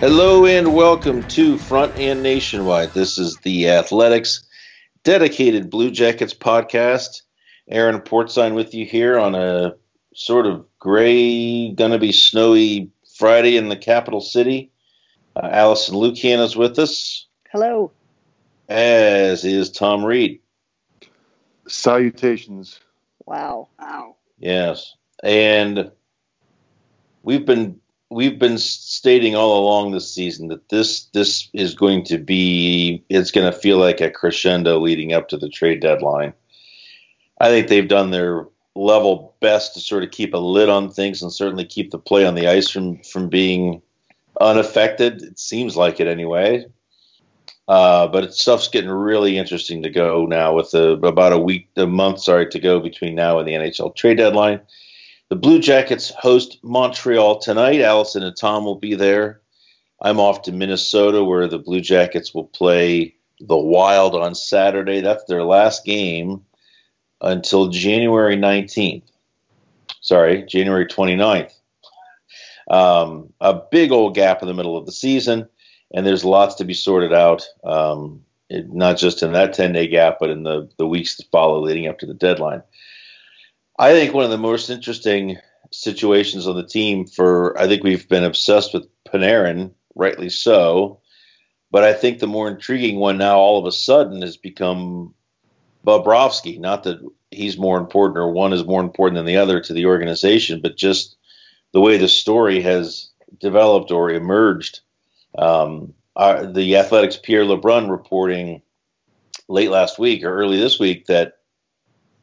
Hello and welcome to Front and Nationwide. This is the Athletics dedicated Blue Jackets podcast. Aaron Portzline with you here on a sort of gray, gonna be snowy Friday in the capital city. Uh, Allison Lukan is with us. Hello. As is Tom Reed. Salutations. Wow. Wow. Yes. And we've been we've been stating all along this season that this this is going to be it's going to feel like a crescendo leading up to the trade deadline. I think they've done their level best to sort of keep a lid on things and certainly keep the play on the ice from from being unaffected. It seems like it anyway. Uh, but stuff's getting really interesting to go now with about a week, a month, sorry, to go between now and the NHL trade deadline. The Blue Jackets host Montreal tonight. Allison and Tom will be there. I'm off to Minnesota where the Blue Jackets will play the Wild on Saturday. That's their last game until January 19th. Sorry, January 29th. Um, a big old gap in the middle of the season, and there's lots to be sorted out, um, it, not just in that 10 day gap, but in the, the weeks that follow leading up to the deadline. I think one of the most interesting situations on the team for I think we've been obsessed with Panarin, rightly so. But I think the more intriguing one now all of a sudden has become Bobrovsky. Not that he's more important or one is more important than the other to the organization, but just the way the story has developed or emerged. Um, the Athletics Pierre LeBrun reporting late last week or early this week that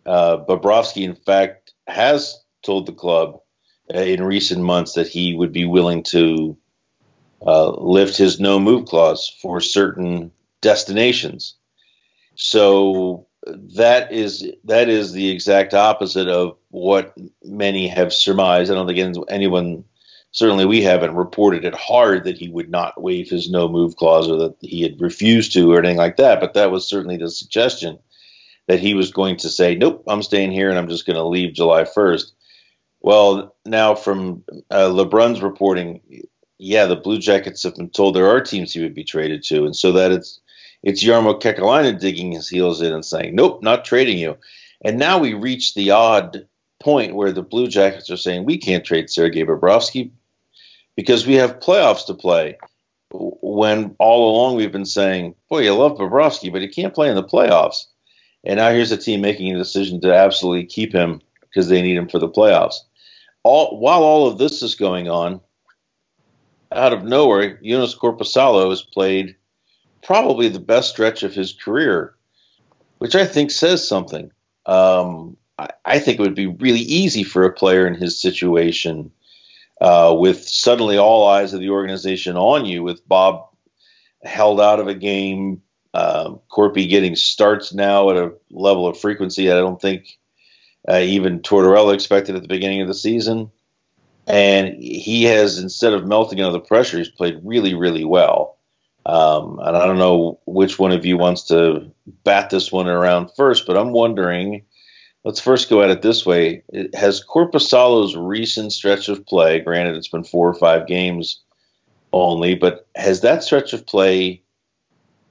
uh, Bobrovsky, in fact, has told the club uh, in recent months that he would be willing to uh, lift his no move clause for certain destinations. So that is that is the exact opposite of what many have surmised. I don't think anyone, certainly we haven't reported it hard that he would not waive his no move clause or that he had refused to or anything like that. But that was certainly the suggestion that he was going to say, nope, I'm staying here and I'm just going to leave July 1st. Well, now from uh, LeBrun's reporting, yeah, the Blue Jackets have been told there are teams he would be traded to, and so that it's it's Jarmo Kekalainen digging his heels in and saying, nope, not trading you. And now we reach the odd point where the Blue Jackets are saying we can't trade Sergei Bobrovsky because we have playoffs to play. When all along we've been saying, boy, you love Bobrovsky, but he can't play in the playoffs. And now here's a team making a decision to absolutely keep him because they need him for the playoffs. All while all of this is going on, out of nowhere, Joonas Korpisalo has played probably the best stretch of his career, which I think says something. Um, I, I, think it would be really easy for a player in his situation, uh, with suddenly all eyes of the organization on you, with Bob held out of a game, um, Korpi getting starts now at a level of frequency that I don't think uh, even Tortorella expected at the beginning of the season. And he has, instead of melting under the pressure, he's played really, really well. Um, and I don't know which one of you wants to bat this one around first, but I'm wondering. Let's first go at it this way: it, Has Korpisalo's recent stretch of play, granted it's been four or five games only, but has that stretch of play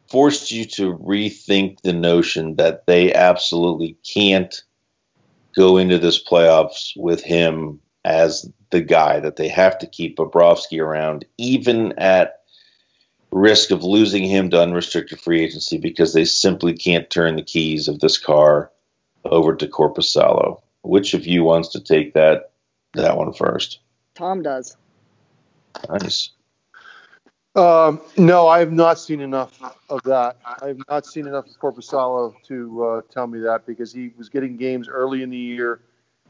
forced you to rethink the notion that they absolutely can't go into this playoffs with him as the guy that they have to keep Bobrovsky around, even at risk of losing him to unrestricted free agency because they simply can't turn the keys of this car over to Korpisalo. Which of you wants to take that that one first? Tom does. Nice. Um, no, I have not seen enough of that. I have not seen enough of Korpisalo to uh, tell me that because he was getting games early in the year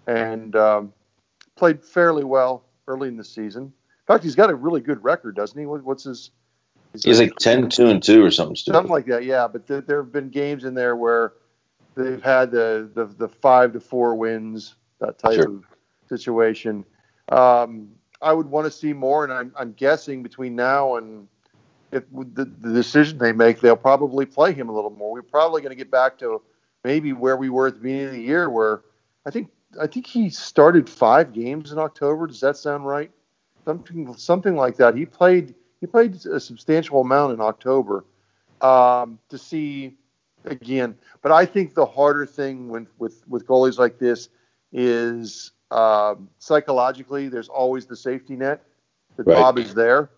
and um, played fairly well early in the season. In fact, he's got a really good record, doesn't he? What, what's his? He's like 10, 2, and 2 or something stupid. Something like that, yeah. But there, there have been games in there where they've had the, the, the five to four wins, that type sure. of situation. Um, I would want to see more, and I'm, I'm guessing between now and if the, the decision they make, they'll probably play him a little more. We're probably going to get back to maybe where we were at the beginning of the year, where I think I think he started five games in October. Does that sound right? Something something like that. He played he played a substantial amount in October um, to see again. But I think the harder thing when with with goalies like this is um, psychologically, there's always the safety net that right. Bob is there.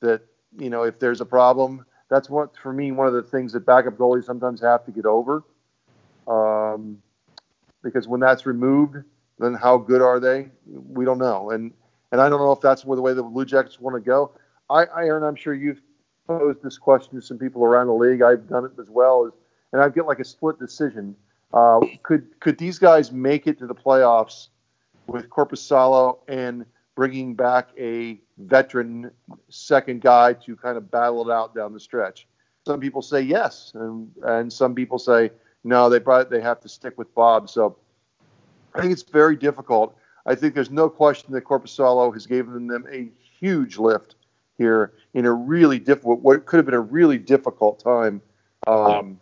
That you know, if there's a problem, that's what for me one of the things that backup goalies sometimes have to get over. Um, because when that's removed, then how good are they? We don't know, and and I don't know if that's where the way the Blue Jackets want to go. I, I Aaron, I'm sure you've posed this question to some people around the league. I've done it as well, and I get like a split decision. Uh, could could these guys make it to the playoffs with Korpisalo and bringing back a veteran second guy to kind of battle it out down the stretch. Some people say yes, and, and some people say no. They probably they have to stick with Bob. So I think it's very difficult. I think there's no question that Korpisalo has given them a huge lift here in a really difficult, what could have been a really difficult time um,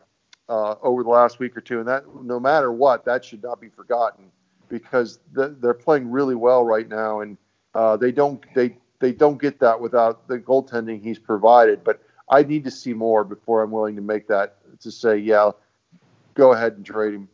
uh, over the last week or two. And that, no matter what, that should not be forgotten because they're playing really well right now, and uh, they don't they they don't get that without the goaltending he's provided. But I need to see more before I'm willing to make that to say, yeah, go ahead and trade him.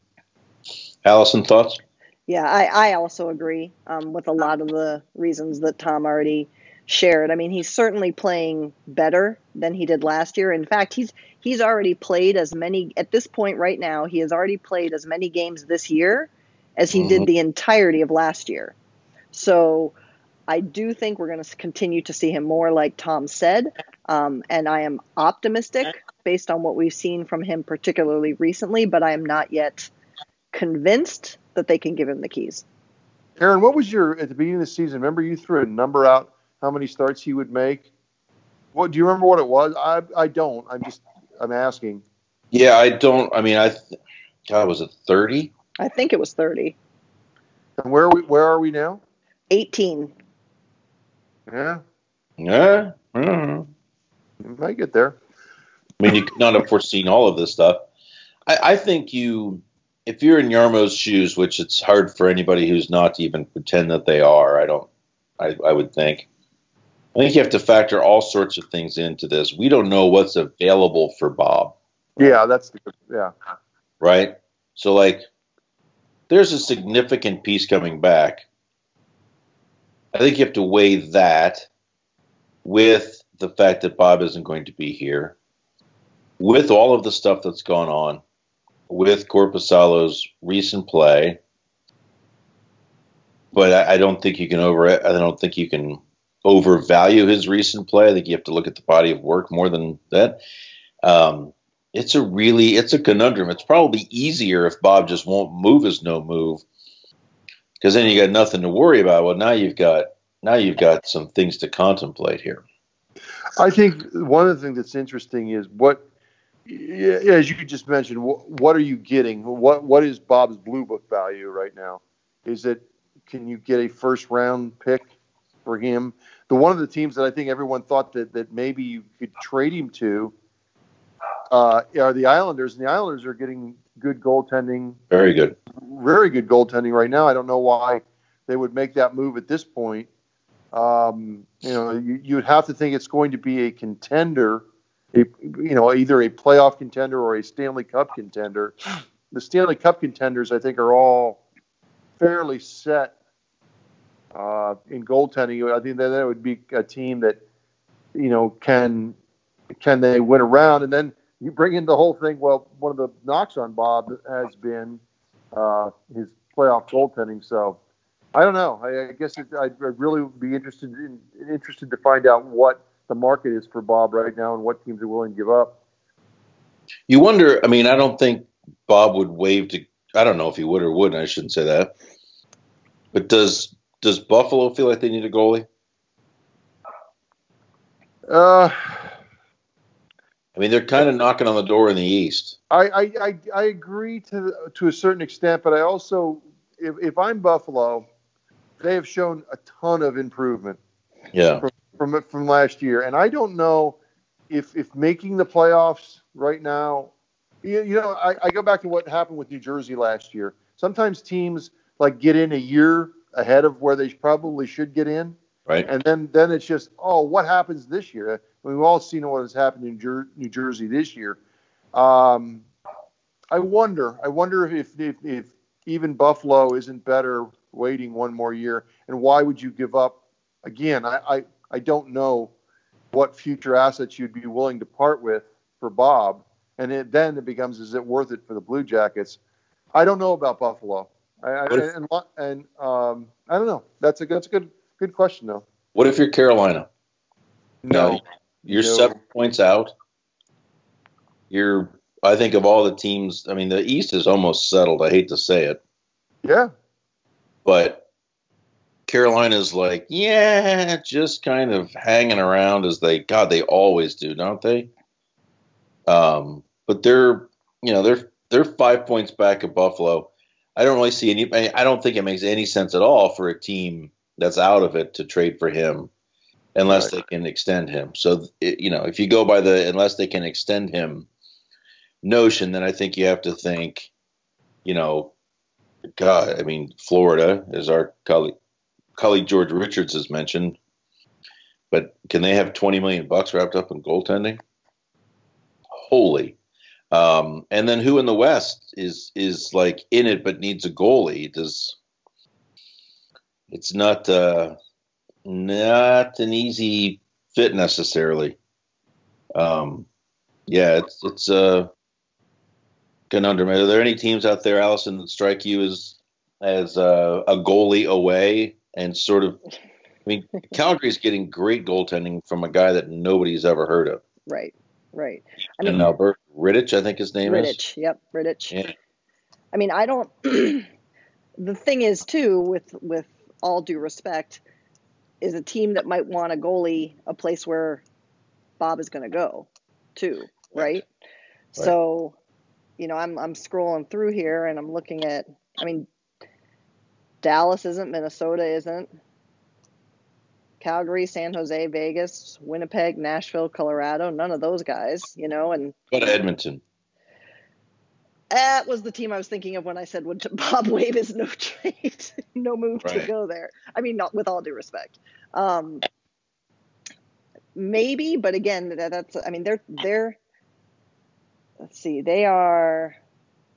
Allison, thoughts? Yeah, I, I also agree um, with a lot of the reasons that Tom already shared. I mean, he's certainly playing better than he did last year. In fact, he's he's already played as many at this point right now. He has already played as many games this year as he mm-hmm. did the entirety of last year. So I do think we're going to continue to see him more, like Tom said. Um, and I am optimistic based on what we've seen from him, particularly recently, but I am not yet convinced that they can give him the keys. Aaron, what was your, at the beginning of the season, remember you threw a number out how many starts he would make? What do you remember what it was? I, I don't. I'm just, I'm asking. Yeah, I don't. I mean, I, God, was it 30? I think it was 30. And where are we, where are we now? 18. Yeah. Yeah. Mm-hmm. You might get there. I mean, you could not have foreseen all of this stuff. I, I think you, if you're in Jarmo's shoes, which it's hard for anybody who's not to even pretend that they are, I don't, I, I would think. I think you have to factor all sorts of things into this. We don't know what's available for Bob. Yeah, that's the, yeah. Right? So, like, there's a significant piece coming back. I think you have to weigh that with the fact that Bob isn't going to be here, with all of the stuff that's gone on, with Korpisalo's recent play. But I, I don't think you can over. I don't think you can overvalue his recent play. I think you have to look at the body of work more than that. Um, it's a really it's a conundrum. It's probably easier if Bob just won't move his no move because then you got nothing to worry about. Well, now you've got now you've got some things to contemplate here. I think one of the things that's interesting is what, as you just mentioned, what are you getting? What what is Bob's blue book value right now? Is it can you get a first round pick for him? The one of the teams that I think everyone thought that that maybe you could trade him to uh, are the Islanders, and the Islanders are getting good goaltending. Very good. Very good goaltending right now. I don't know why they would make that move at this point. Um, you know, you, you'd have to think it's going to be a contender, a, you know, either a playoff contender or a Stanley Cup contender. The Stanley Cup contenders, I think, are all fairly set uh, in goaltending. I think that, that would be a team that, you know, can can they win around, and then you bring in the whole thing. Well, one of the knocks on Bob has been uh, his playoff goaltending. So I don't know. I, I guess it, I'd, I'd really be interested in, interested to find out what the market is for Bob right now and what teams are willing to give up. You wonder. I mean, I don't think Bob would waive to. I don't know if he would or wouldn't. I shouldn't say that. But does does Buffalo feel like they need a goalie? Uh, mean, they're kind of knocking on the door in the East. I, I, I, I agree to to a certain extent, but I also, if, if I'm Buffalo, they have shown a ton of improvement. Yeah. From, from from last year, and I don't know if if making the playoffs right now, you, you know, I, I go back to what happened with New Jersey last year. Sometimes teams like get in a year ahead of where they probably should get in, Right. and then then it's just oh, what happens this year? We've all seen what has happened in Jer- New Jersey this year. Um, I wonder. I wonder if, if if even Buffalo isn't better waiting one more year, and why would you give up? Again, I I, I don't know what future assets you'd be willing to part with for Bob, and it, then it becomes is it worth it for the Blue Jackets? I don't know about Buffalo. I, if- and and um, I don't know. That's a that's a good good question though. What if you're Carolina? No, No. You're seven points out. You're. I think of all the teams. I mean, the East is almost settled. I hate to say it, yeah, but Carolina's like, yeah, just kind of hanging around as they. God, they always do, don't they? Um, but they're, you know, they're they're five points back of Buffalo. I don't really see any. I don't think it makes any sense at all for a team that's out of it to trade for him, unless Right. they can extend him. So you know, if you go by the unless they can extend him notion, then I think you have to think, you know, God, I mean, Florida, as our colleague, colleague George Richards has mentioned, but can they have 20 million bucks wrapped up in goaltending? Holy. Um, and then who in the West is is like in it but needs a goalie? Does it's not uh, not an easy fit necessarily. Um, yeah, it's it's a conundrum. Are there any teams out there, Allison, that strike you as as uh, a goalie away and sort of? I mean, Calgary's getting great goaltending from a guy that nobody's ever heard of. Right, right. I and mean, Albert Rittich, I think his name is. Rittich. Yep, Rittich. Yeah. I mean, I don't. the thing is, too, with with all due respect, is a team that might want a goalie a place where Bob is going to go, too, right? So, you know, I'm I'm scrolling through here and I'm looking at. I mean, Dallas isn't, Minnesota isn't. Calgary, San Jose, Vegas, Winnipeg, Nashville, Colorado, none of those guys, you know, and Go to Edmonton. That was the team I was thinking of when I said would Bob waive is no trade, no move to go there. I mean, not with all due respect. Um, maybe, but again, that, that's. I mean, they're they're. Let's see, they are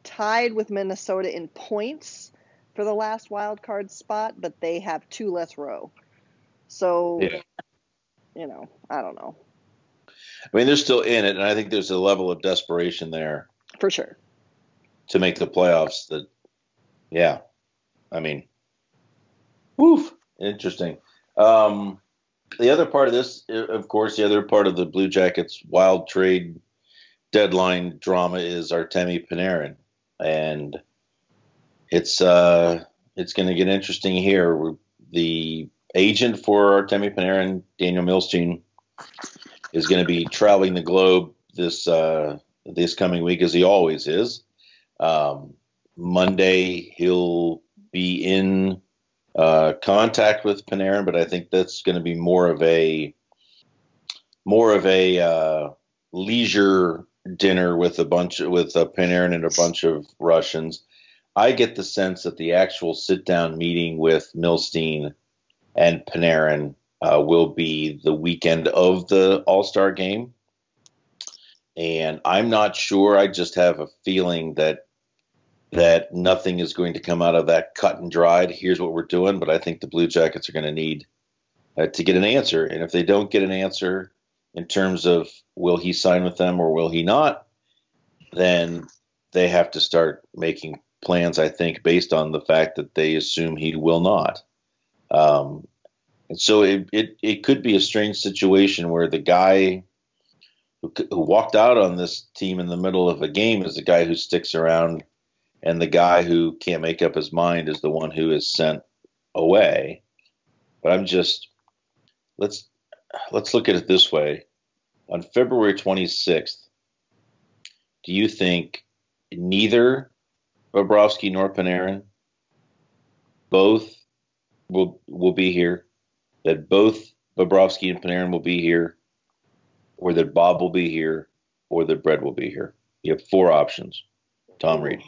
tied with Minnesota in points for the last wild card spot, but they have two less row. So, Yeah. you know, I don't know I mean, they're still in it, and I think there's a level of desperation there for sure. To make the playoffs. That, yeah, I mean, woof, interesting. Um, the other part of this, of course, the other part of the Blue Jackets wild trade deadline drama is Artemi Panarin, and it's uh, it's going to get interesting here. The agent for Artemi Panarin, Daniel Milstein, is going to be traveling the globe this uh, this coming week, as he always is. Um, Monday, he'll be in uh, contact with Panarin, but I think that's going to be more of a more of a uh, leisure dinner with a bunch with uh, Panarin and a bunch of Russians. I get the sense that the actual sit down meeting with Milstein and Panarin uh, will be the weekend of the All Star game. And I'm not sure. I just have a feeling that that nothing is going to come out of that cut and dried. Here's what we're doing, but I think the Blue Jackets are going to need uh, to get an answer. And if they don't get an answer in terms of will he sign with them or will he not, then they have to start making plans, I think, based on the fact that they assume he will not. Um, and so it, it, it could be a strange situation where the guy who, who walked out on this team in the middle of a game is the guy who sticks around, and the guy who can't make up his mind is the one who is sent away. But I'm just let's let's look at it this way. On February 26th, do you think neither Bobrovsky nor Panarin both will will be here? That both Bobrovsky and Panarin will be here, or that Bob will be here, or that Bread will be here. You have four options. Tom Reed.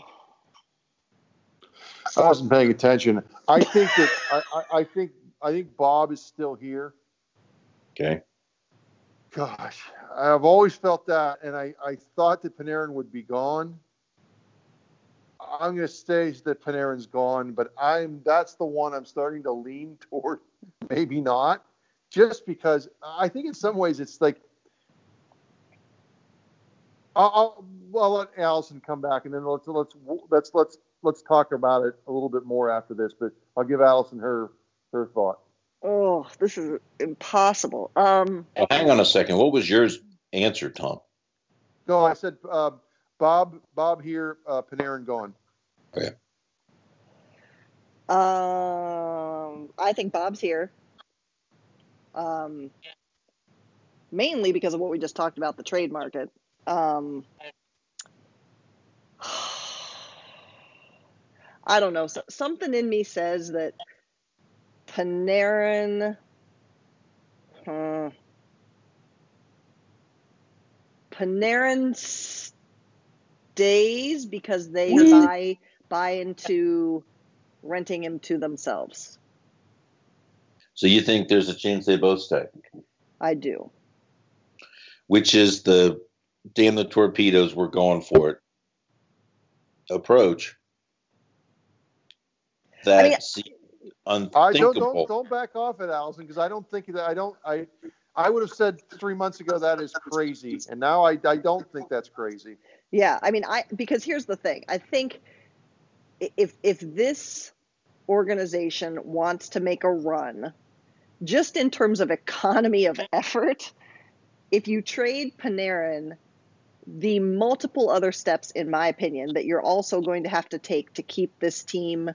I wasn't paying attention. I think that I, I, I think I think Bob is still here. Okay. Gosh, I've always felt that, and I, I thought that Panarin would be gone. I'm going to say that Panarin's gone, but I'm that's the one I'm starting to lean toward. Maybe not, just because I think in some ways it's like I'll, I'll, I'll let Allison come back, and then let's let's let's let's let's talk about it a little bit more after this. But I'll give Allison her her thought. Oh, this is impossible. Um, hang on a second. What was yours answer, Tom? No, I said uh, Bob. Bob here. Uh, Panarin gone. Okay. Um, I think Bob's here. Um, mainly because of what we just talked about the trade market. Um, I don't know. So, something in me says that Panarin. Uh, Panarin stays because they buy buy into renting him to themselves. So you think there's a chance they both stay? I do. Which is the damn the torpedoes we're going for it approach. That's I mean, unthinkable. I don't, don't don't back off it, Allison, because I don't think that I don't I I would have said three months ago that is crazy, and now I I don't think that's crazy. Yeah, I mean, I because here's the thing. I think if if this organization wants to make a run, just in terms of economy of effort, if you trade Panarin, the multiple other steps, in my opinion, that you're also going to have to take to keep this team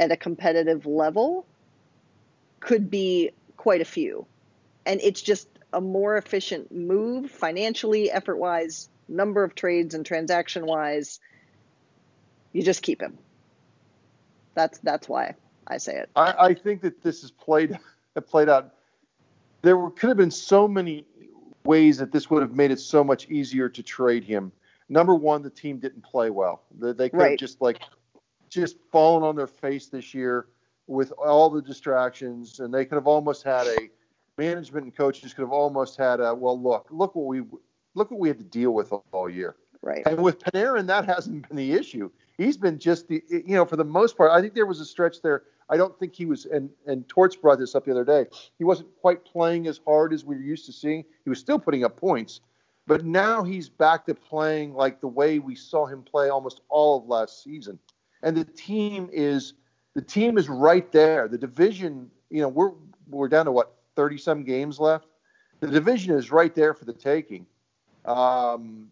at a competitive level could be quite a few. And it's just a more efficient move financially, effort wise, number of trades and transaction wise. You just keep him. That's that's why I say it. I, I think that this is played played out. There were, could have been so many ways that this would have made it so much easier to trade him. Number one, the team didn't play well. They, they could right. have just like just fallen on their face this year with all the distractions, and they could have almost had a management and coaches could have almost had a well, look, look what we look what we had to deal with all year. Right. And with Panarin, that hasn't been the issue. He's been just the you know for the most part. I think there was a stretch there. I don't think he was and and Torts brought this up the other day. He wasn't quite playing as hard as we were used to seeing. He was still putting up points, but now he's back to playing like the way we saw him play almost all of last season and the team is the team is right there. The division, you know, we're we're down to what thirty some games left. The division is right there for the taking. Um,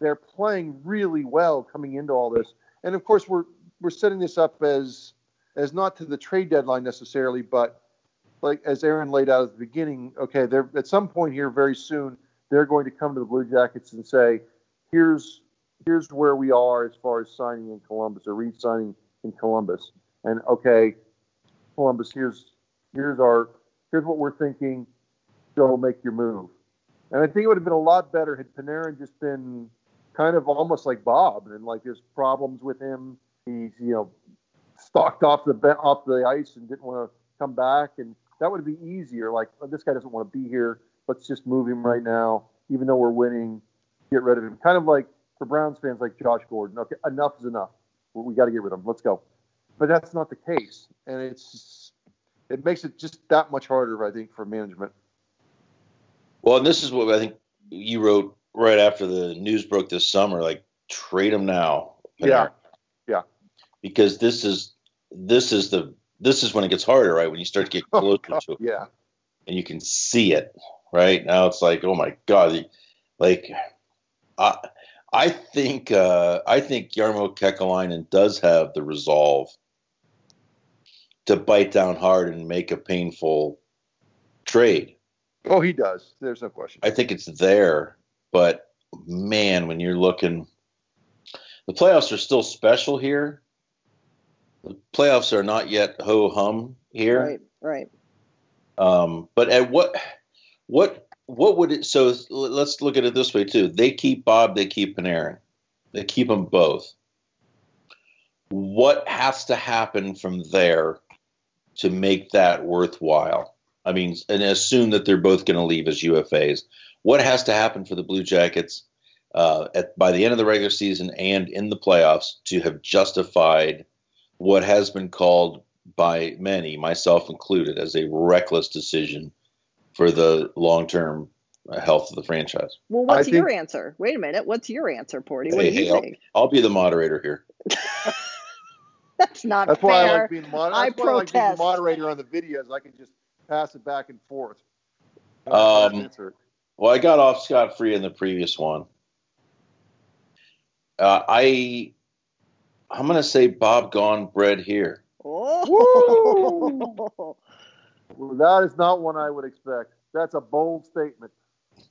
they're playing really well coming into all this, and of course we're we're setting this up as as not to the trade deadline necessarily, but like as Aaron laid out at the beginning. Okay, they're at some point here very soon they're going to come to the Blue Jackets and say, here's here's where we are as far as signing in Columbus or re-signing in Columbus. And okay, Columbus, here's here's our here's what we're thinking. Go make your move. And I think it would have been a lot better had Panarin just been kind of almost like Bob and like there's problems with him. He's you know stalked off the off the ice and didn't want to come back, and that would be easier. Like oh, this guy doesn't want to be here. Let's just move him right now, even though we're winning. Get rid of him. Kind of like for Browns fans like Josh Gordon, okay, enough is enough. We got to get rid of him. Let's go. But that's not the case, and it's it makes it just that much harder, I think, for management. Well, and this is what I think you wrote right after the news broke this summer. Like, trade him now. Yeah. Yeah. Because this is this is the this is when it gets harder, right? When you start to get Oh, closer God, to it, yeah. and you can see it, right? Now it's like, oh my god, like I I think uh, I think Jarmo Kekalainen does have the resolve to bite down hard and make a painful trade. Oh, he does. There's no question. I think it's there, but man, when you're looking, the playoffs are still special here. The playoffs are not yet ho hum here. Right, right. Um, but at what what what would it? So let's look at it this way too. They keep Bob. They keep Panarin. They keep them both. What has to happen from there to make that worthwhile? I mean, and assume that they're both going to leave as UFAs. What has to happen for the Blue Jackets uh, at by the end of the regular season and in the playoffs to have justified what has been called by many, myself included, as a reckless decision for the long-term health of the franchise. Well, what's I your think- answer? Wait a minute. What's your answer, Porty? What Hey, do you hey, I'll- think? I'll be the moderator here. That's not That's fair. why I like being mod- I that's why I like being the moderator on the videos. I can just pass it back and forth. Um, Well, I got off scot free in the previous one. Uh, I I'm gonna say Bob gone, bread here. Oh. Well, that is not one I would expect. That's a bold statement.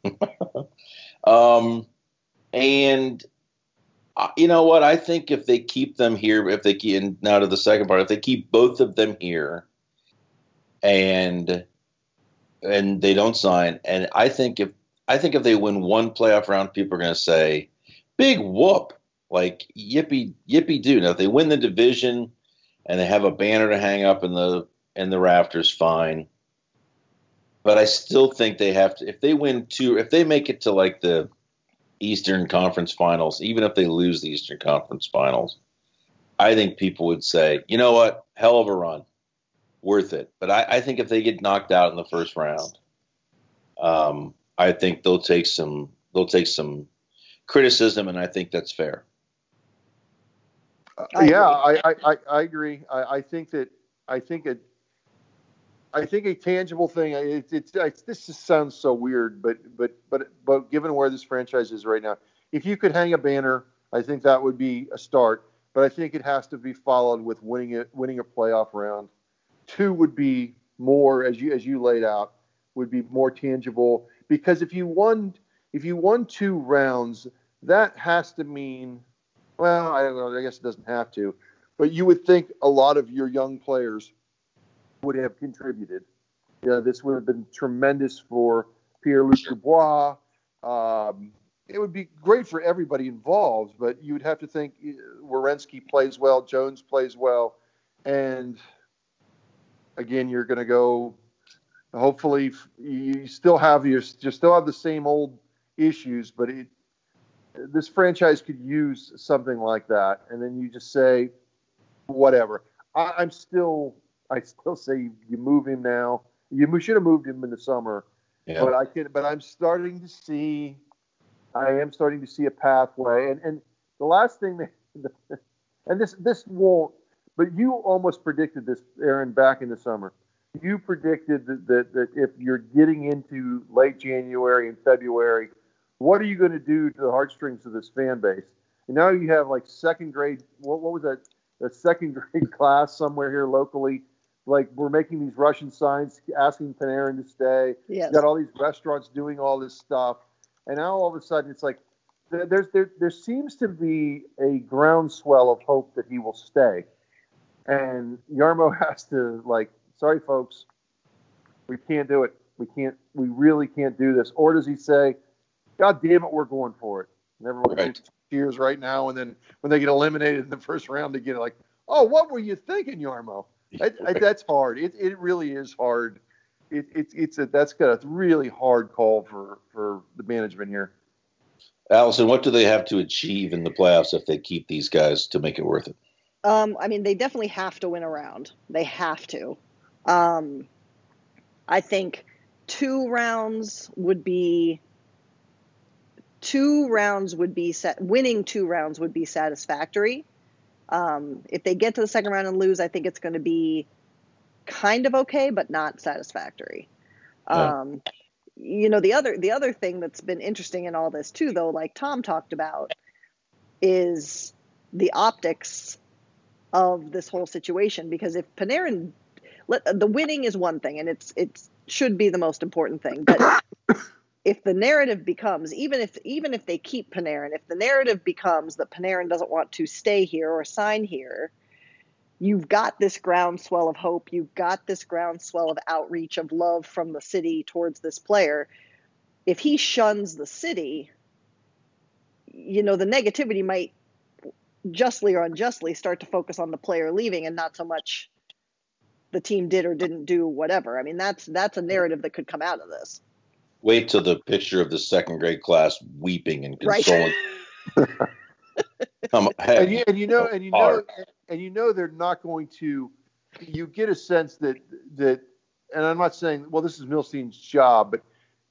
Um, and uh, you know what? I think if they keep them here, if they keep and now to the second part, if they keep both of them here, and and they don't sign, and I think if I think if they win one playoff round, people are going to say, "Big whoop!" Like yippee yippee doo. Now if they win the division and they have a banner to hang up in the in the rafters, fine. But I still think they have to. If they win two, if they make it to like the Eastern Conference Finals, even if they lose the Eastern Conference Finals, I think people would say, you know what, hell of a run, worth it. But I, I think if they get knocked out in the first round, um, I think they'll take some they'll take some criticism, and I think that's fair. I yeah, I, I, I, I agree. I, I think that I think it. I think a tangible thing. It, it's it's this just sounds so weird, but but but but given where this franchise is right now, if you could hang a banner, I think that would be a start. But I think it has to be followed with winning it, winning a playoff round. Two would be more, as you as you laid out, would be more tangible because if you won if you won two rounds, that has to mean well, I. I guess it doesn't have to, but you would think a lot of your young players would have contributed. Yeah, this would have been tremendous for Pierre-Luc Dubois. Um, it would be great for everybody involved, but you would have to think uh, Werenski plays well, Jones plays well, and again, you're going to go. Hopefully, you still have your you still have the same old issues, but it this franchise could use something like that, and then you just say, whatever. I, I'm still, I still say you move him now. You should have moved him in the summer, Yeah. but I can. But I'm starting to see, I am starting to see a pathway. And and the last thing that, and this this won't, but you almost predicted this, Aaron, back in the summer. You predicted that, that, that if you're getting into late January and February, what are you going to do to the heartstrings of this fan base? And now you have like second grade. What, what was that? A second grade class somewhere here locally. Like we're making these Russian signs asking Panarin to stay. Yes. You got all these restaurants doing all this stuff, and now all of a sudden it's like there, there's there there seems to be a groundswell of hope that he will stay, and Jarmo has to like, sorry folks, we can't do it. We can't. We really can't do this. Or does he say, God damn it, we're going for it? And everyone Right. cheers right now, and then when they get eliminated in the first round, they get like, oh, what were you thinking, Jarmo? I, I, that's hard. It, it really is hard. It, it, it's a that's got a really hard call for for the management here. Allison, what do they have to achieve in the playoffs if they keep these guys to make it worth it? Um, I mean, they definitely have to win a round. They have to. Um, I think two rounds would be two rounds would be set. Winning two rounds would be satisfactory. Um, if they get to the second round and lose, I think it's going to be kind of okay, but not satisfactory. Yeah. Um, you know, the other the other thing that's been interesting in all this too, though, like Tom talked about, is the optics of this whole situation. Because if Panarin, the winning is one thing, and it's it should be the most important thing, but if the narrative becomes even if even if they keep Panarin, if the narrative becomes that Panarin doesn't want to stay here or sign here, you've got this groundswell of hope, you've got this groundswell of outreach of love from the city towards this player. If he shuns the city, you know, the negativity might justly or unjustly start to focus on the player leaving and not so much the team did or didn't do whatever. I mean, that's that's a narrative that could come out of this wait till the picture of the second grade class weeping and consoling. Right. Come, and, you, and you know, and you know, and you know they're not going to. You get a sense that that, and I'm not saying, well, this is Milstein's job, but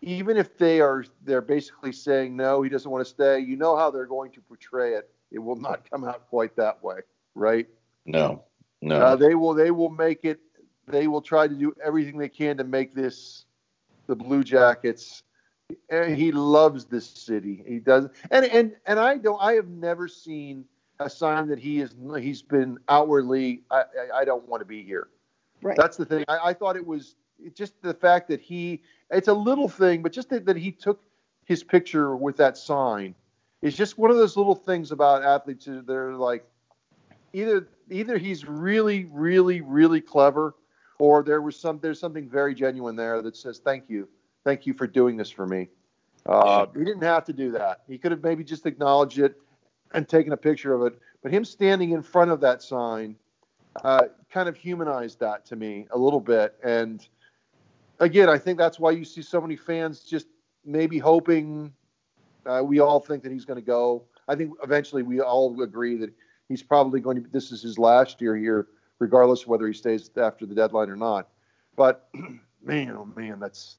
even if they are, they're basically saying no, he doesn't want to stay. You know how they're going to portray it. It will not come out quite that way, right? No, no. Uh, they will. They will make it. They will try to do everything they can to make this the Blue Jackets. He loves this city. He does, and and and I don't. I have never seen a sign that he is. He's been outwardly. I I, I don't want to be here. Right. That's the thing. I, I thought it was just the fact that he. It's a little thing, but just that, that he took his picture with that sign is just one of those little things about athletes. They're like either either he's really really really clever or there was some there's something very genuine there that says thank you, thank you for doing this for me. Uh, he didn't have to do that. He could have maybe just acknowledged it and taken a picture of it. But him standing in front of that sign uh, kind of humanized that to me a little bit. And again, I think that's why you see so many fans just maybe hoping. Uh, we all think that he's going to go. I think eventually we all agree that he's probably going to. This is his last year here regardless of whether he stays after the deadline or not. But man, oh man, that's.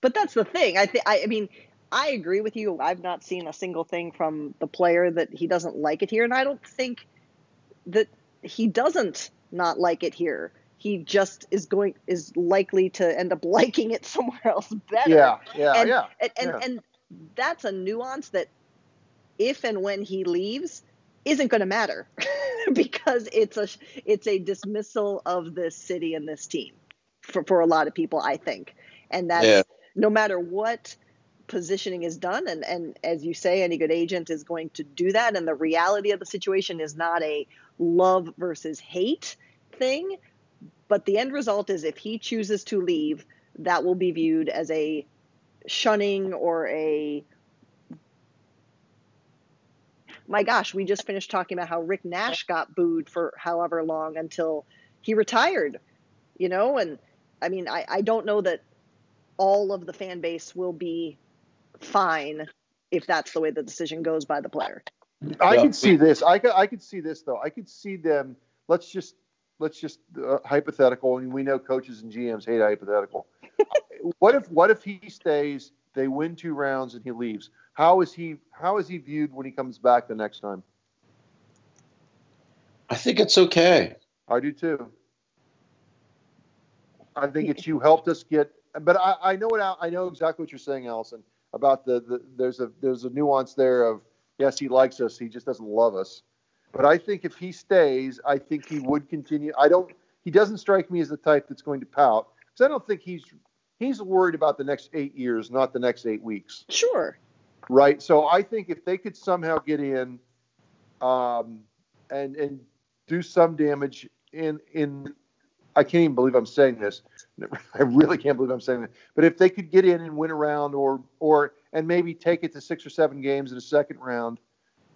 But that's the thing. I think. I mean, I agree with you. I've not seen a single thing from the player that he doesn't like it here, and I don't think that he doesn't not like it here. He just is going is likely to end up liking it somewhere else better. Yeah, yeah, and, yeah. And and, yeah. and that's a nuance that if and when he leaves isn't going to matter. because it's a it's a dismissal of this city and this team for for a lot of people, I think, and that's yeah. no matter what positioning is done and and as you say any good agent is going to do that and the reality of the situation is not a love versus hate thing but the end result is if he chooses to leave that will be viewed as a shunning or a my gosh, we just finished talking about how Rick Nash got booed for however long until he retired, you know? And I mean, I, I don't know that all of the fan base will be fine if that's the way the decision goes by the player. I could see this. I could, I could see this though. I could see them. Let's just let's just uh, hypothetical. and we know coaches and GMs hate hypothetical. what if what if he stays? They win two rounds and he leaves. How is he how is he viewed when he comes back the next time? I think it's okay. I do too. I think it's you helped us get, but I, I know what I know exactly what you're saying, Allison, about the, the there's a there's a nuance there of yes he likes us, he just doesn't love us. But I think if he stays, I think he would continue. I don't. He doesn't strike me as the type that's going to pout because I don't think he's he's worried about the next eight years, not the next eight weeks. Sure right? So I think if they could somehow get in um, and and do some damage in in I can't even believe I'm saying this. I really can't believe I'm saying that. But if they could get in and win a round or or and maybe take it to six or seven games in a second round,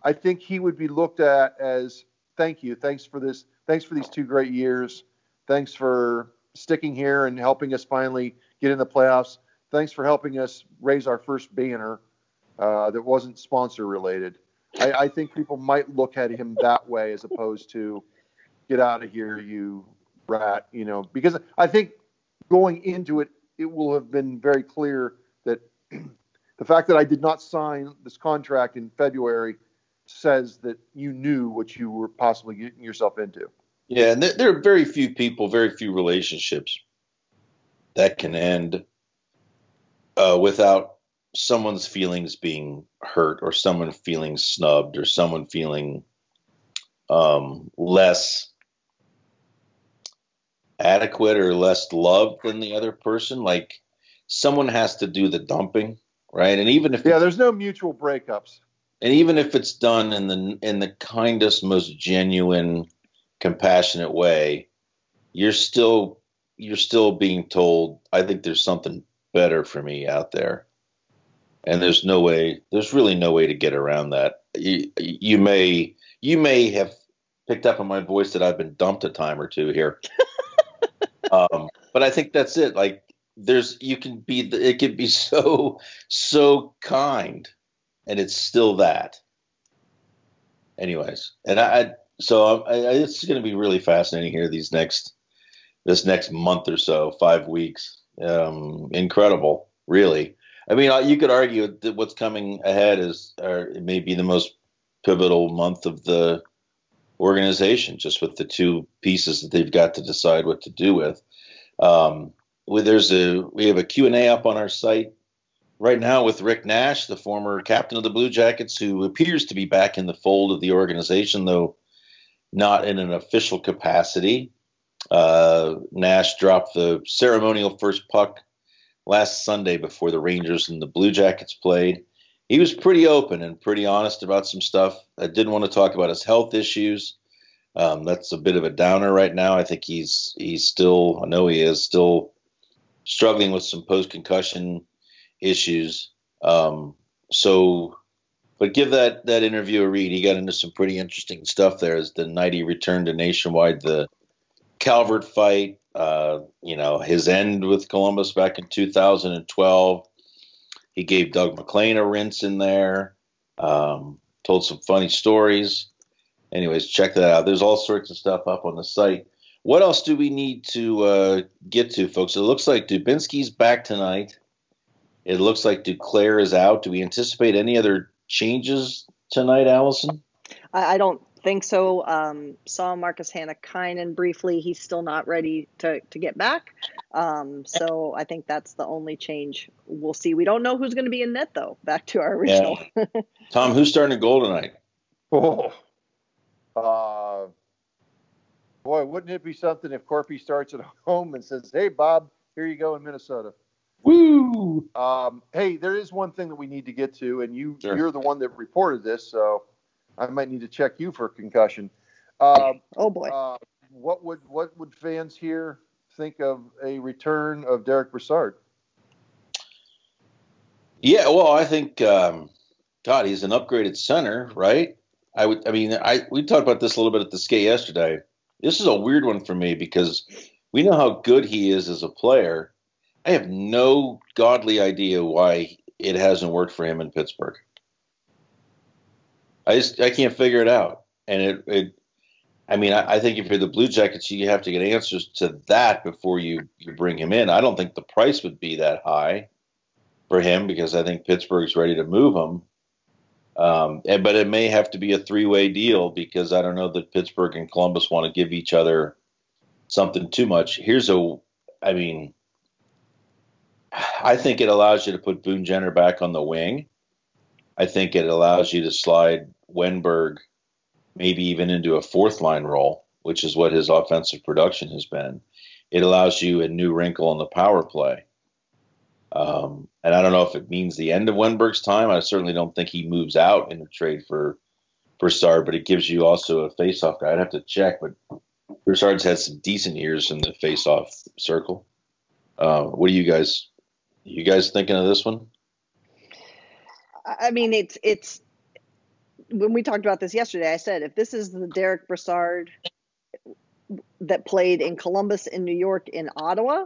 I think he would be looked at as thank you, thanks for this, thanks for these two great years, thanks for sticking here and helping us finally get in the playoffs. Thanks for helping us raise our first banner uh, that wasn't sponsor related. I, I, think people might look at him that way as opposed to get out of here, you rat. You know, because I think going into it, it will have been very clear that the fact that I did not sign this contract in February says that you knew what you were possibly getting yourself into. Yeah, and there, there are very few people, very few relationships that can end uh, without someone's feelings being hurt or someone feeling snubbed or someone feeling um, less adequate or less loved than the other person. Like someone has to do the dumping, right? And even if yeah, there's no mutual breakups. And even if it's done in the in the kindest, most genuine, compassionate way, you're still you're still being told, I think there's something better for me out there. And there's no way, there's really no way to get around that. You, you may, you may have picked up on my voice that I've been dumped a time or two here. um, but I think that's it. Like there's, you can be, it can be so, so kind and it's still that. Anyways, and I, so I, I, it's going to be really fascinating here these next this next month or so, five weeks. Um, incredible, really. I mean, uh, you could argue that what's coming ahead is, or it may be the most pivotal month of the organization, just with the two pieces that they've got to decide what to do with. Um, there's a we have a Q&A up on our site right now with Rick Nash, the former captain of the Blue Jackets, who appears to be back in the fold of the organization, though not in an official capacity. Uh, Nash dropped the ceremonial first puck last Sunday before the Rangers and the Blue Jackets played. He was pretty open and pretty honest about some stuff. I didn't want to talk about his health issues. Um, that's a bit of a downer right now. I think he's he's still I know he is still struggling with some post concussion issues. Um, so, but give that that interview a read. He got into some pretty interesting stuff there as the night he returned to Nationwide. The Calvert fight, uh, you know, his end with Columbus back in 2012. He gave Doug MacLean a rinse in there. Um, told some funny stories. Anyways, check that out. There's all sorts of stuff up on the site. What else do we need to uh, get to, folks? It looks like Dubinsky's back tonight. It looks like Duclair is out. Do we anticipate any other changes tonight, Allison? I, I don't think so. Um, saw Markus Hannikainen briefly. He's still not ready to, to get back. Um, so I think that's the only change we'll see. We don't know who's going to be in net, though. Back to our original. Yeah. Tom, who's starting to goal tonight? Oh, uh, boy, wouldn't it be something if Korpi starts at home and says, "Hey, Bob, here you go in Minnesota." Woo! Um, hey, there is one thing that we need to get to, and you Sure. you're the one that reported this, so I might need to check you for concussion. Uh, oh boy. uh, what would what would fans here think of a return of Derek Brassard? Yeah, well, I think um, God, he's an upgraded center, right? I would. I mean, I we talked about this a little bit at the skate yesterday. This is a weird one for me because we know how good he is as a player. I have no godly idea why it hasn't worked for him in Pittsburgh. I just I can't figure it out, and it. it I mean, I, I think if you're the Blue Jackets, you have to get answers to that before you you bring him in. I don't think the price would be that high for him because I think Pittsburgh's ready to move him. Um, and, but it may have to be a three-way deal because I don't know that Pittsburgh and Columbus want to give each other something too much. Here's a, I mean, I think it allows you to put Boone Jenner back on the wing. I think it allows you to slide Wennberg maybe even into a fourth line role, which is what his offensive production has been. It allows you a new wrinkle in the power play. Um, and I don't know if it means the end of Wennberg's time. I certainly don't think he moves out in a trade for Brassard, but it gives you also a face-off guy. I'd have to check, but Brassard's had some decent years in the face-off circle. Uh, what are you guys? You guys thinking of this one? I mean, it's it's when we talked about this yesterday. I said if this is the Derek Brassard that played in Columbus, in New York, in Ottawa,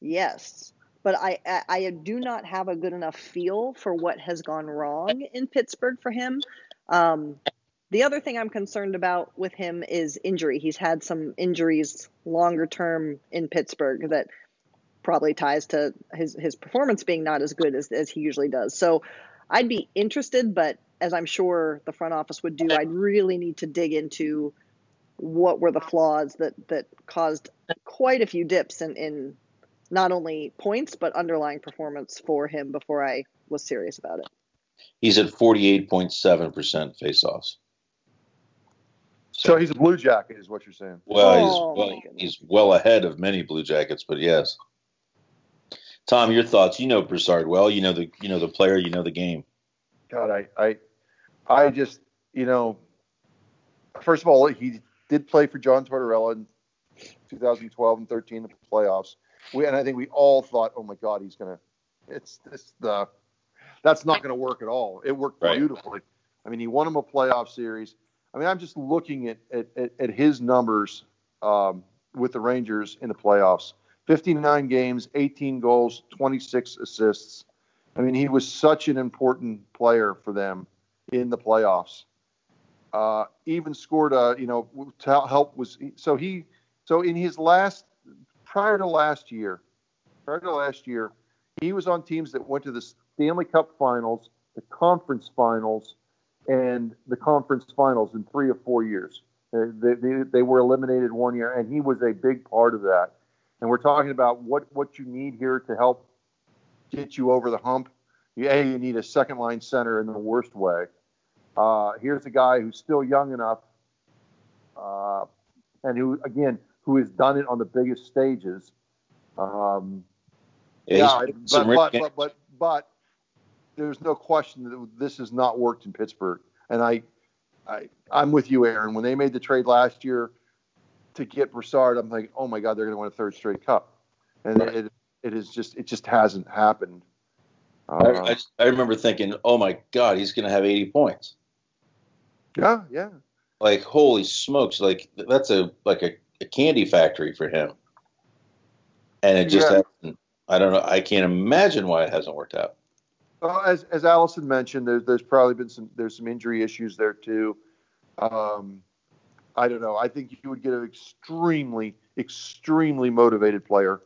yes. But I, I, do not have a good enough feel for what has gone wrong in Pittsburgh for him. Um, the other thing I'm concerned about with him is injury. He's had some injuries longer term in Pittsburgh that probably ties to his his performance being not as good as, as he usually does. So I'd be interested, but as I'm sure the front office would do, I'd really need to dig into what were the flaws that that caused quite a few dips in, in not only points but underlying performance for him before I was serious about it. He's at 48.7% faceoffs. So he's a blue jacket, is what you're saying. Well, Oh, he's well, he's well ahead of many Blue Jackets, but yes. Tom, your thoughts? You know Brassard well. You know the you know the player. You know the game. God, I, I, I just, you know, first of all, he did play for John Tortorella in 2012 and 13 in the playoffs. We, and I think we all thought, oh my God, he's gonna, it's this the, that's not gonna work at all. It worked Right. beautifully. I mean, he won him a playoff series. I mean, I'm just looking at at, at, at his numbers um, with the Rangers in the playoffs. 59 games, 18 goals, 26 assists. I mean, he was such an important player for them in the playoffs. Uh, even scored a, you know, help was so he, so in his last, prior to last year, prior to last year, he was on teams that went to the Stanley Cup finals, the conference finals, and the conference finals in three or four years. They, they, they were eliminated one year, and he was a big part of that. And we're talking about what, what you need here to help get you over the hump. You, a, you need a second line center in the worst way. Uh, here's a guy who's still young enough, uh, and who again who has done it on the biggest stages. Um, Yeah, yeah, he's played some but, but, but but but there's no question that this has not worked in Pittsburgh. And I, I I'm with you, Aaron. When they made the trade last year to get Brassard, I'm like, oh my God, they're going to win a third straight cup, and Right. it it is just it just hasn't happened. I, Uh, I, I remember thinking, oh my God, he's going to have 80 points. yeah, yeah. Like holy smokes! Like that's a like a, a candy factory for him. And it just Yeah. hasn't. I don't know. I can't imagine why it hasn't worked out. Well, as as Allison mentioned, there's there's probably been some there's some injury issues there too. Um, I don't know. I think you would get an extremely extremely motivated player,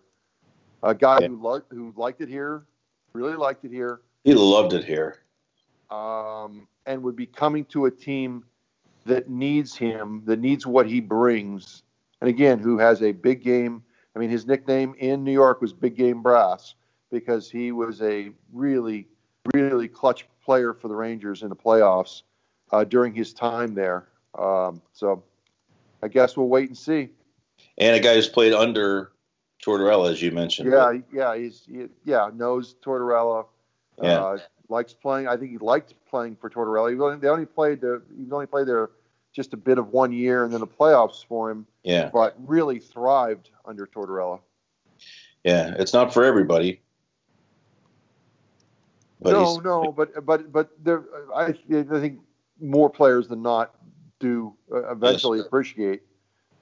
a guy Yeah. who liked who liked it here, really liked it here, He loved it here. um, and would be coming to a team that needs him, that needs what he brings, and again, who has a big game. I mean, his nickname in New York was Big Game Brass because he was a really, really clutch player for the Rangers in the playoffs uh, during his time there. Um, so, I guess we'll wait and see. And a guy who's played under Tortorella, as you mentioned. Yeah, yeah, he's he, yeah knows Tortorella. Yeah. Uh, likes playing. I think he liked playing for Tortorella. He only, they only played the he only played there just a bit of one year, and then the playoffs for him. Yeah. But really thrived under Tortorella. Yeah. It's not for everybody. But no, no, but but but there, I I think more players than not do uh, eventually Yes. appreciate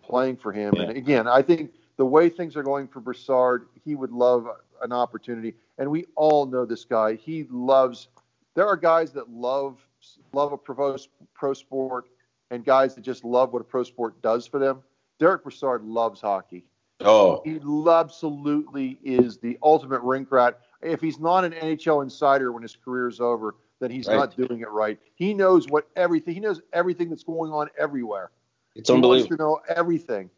playing for him. And again, I think the way things are going for Brassard, he would love an opportunity. And we all know this guy. He loves. There are guys that love love a pro, pro sport, and guys that just love what a pro sport does for them. Derek Brassard loves hockey. oh, He absolutely is the ultimate rink rat. If he's not an NHL insider when his career is over, then he's Right. not doing it right. He knows what everything. He knows everything that's going on everywhere. it's he wants unbelievable. to know everything.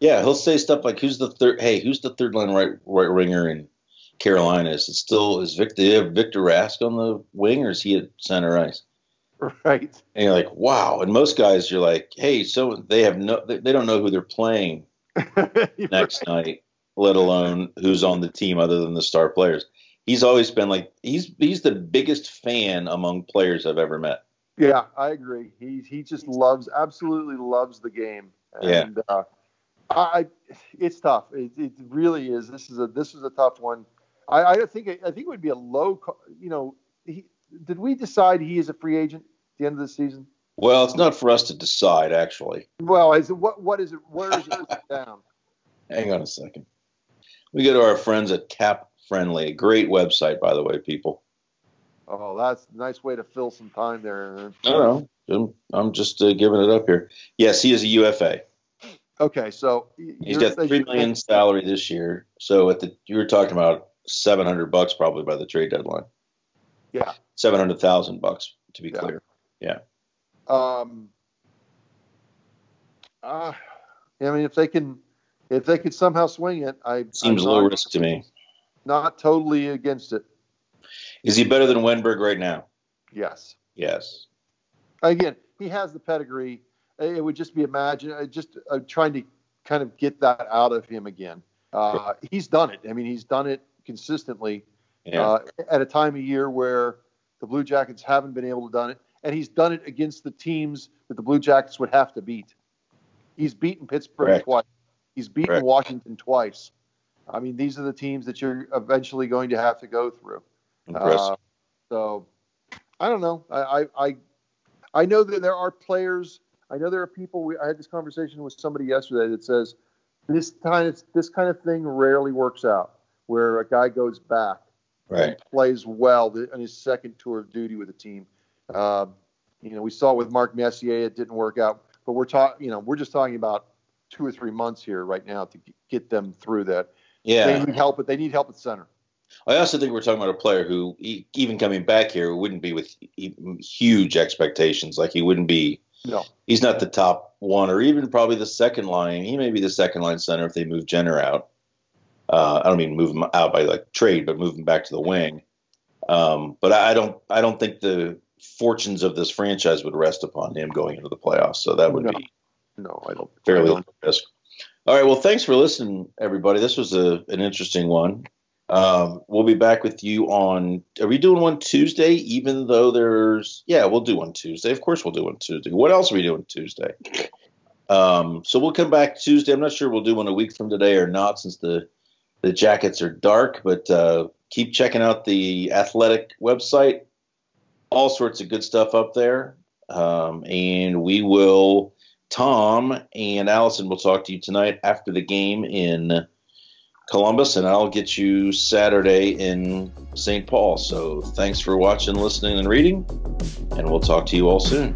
Yeah, he'll say stuff like, "Who's the third? Hey, who's the third line right right ringer in Carolina? Is it still is Victor Victor Rask on the wing, or is he at center ice?" Right. And you're like, "Wow!" And most guys, you're like, "Hey, so they have no, they, they don't know who they're playing next night, let alone who's on the team other than the star players." He's always been like he's he's the biggest fan among players I've ever met. Yeah, I agree. He he just loves, absolutely loves the game. Yeah. And uh, I, it's tough. It, it really is. This is a this is a tough one. I, I think I think it would be a low. You know, he, did we decide he is a free agent at the end of the season? Well, it's not for us to decide, actually. Well, is it what what is it? Where is it down? Hang on a second. We go to our friends at Cap Friendly, a great website, by the way, people. Oh, that's a nice way to fill some time there. I don't know. I'm, I'm just uh, giving it up here. Yes, he is a UFA. Okay, so He's got three million salary this year. So at the you were talking about seven hundred bucks probably by the trade deadline. Yeah. Seven hundred thousand bucks to be Yeah. clear. Yeah. Um, uh, I mean, if they can, if they could somehow swing it, I Seems I'm low not, risk to me. Not totally against it. Is he better than Wennberg right now? Yes. Yes. Again, he has the pedigree. It would just be imagine uh, just uh, trying to kind of get that out of him again. Uh, he's done it. I mean, he's done it consistently Yeah. uh, at a time of year where the Blue Jackets haven't been able to done it, and he's done it against the teams that the Blue Jackets would have to beat. He's beaten Pittsburgh Correct. twice. He's beaten Correct. Washington twice. I mean, these are the teams that you're eventually going to have to go through. Impressive. Uh, so I don't know. I, I I I know that there are players. I know there are people. We, I had this conversation with somebody yesterday that says this kind of this kind of thing rarely works out, where a guy goes back right. and plays well on his second tour of duty with a team. Um, you know, we saw it with Mark Messier; it didn't work out. But we're talking, you know, we're just talking about two or three months here right now to get them through that. They need help, but they need help at center. I also think we're talking about a player who, even coming back here, wouldn't be with huge expectations. Like he wouldn't be. No, He's not the top one, or even probably the second line. He may be the second line center if they move Jenner out. Uh, I don't mean move him out by like trade, but move him back to the wing. Um, but I I don't. I don't think the fortunes of this franchise would rest upon him going into the playoffs. So that would No. be no, I don't. I fairly don't. risk. All right. Well, thanks for listening, everybody. This was a, an interesting one. Um, we'll be back with you on. Are we doing one Tuesday? Even though there's, yeah, we'll do one Tuesday. Of course, we'll do one Tuesday. What else are we doing Tuesday? Um, so we'll come back Tuesday. I'm not sure we'll do one a week from today or not, since the the jackets are dark. But uh, keep checking out the athletic website. All sorts of good stuff up there. Um, and we will. Tom and Allison will talk to you tonight after the game in Columbus, and I'll get you Saturday in St. Paul. So thanks for watching, listening, and reading, and we'll talk to you all soon.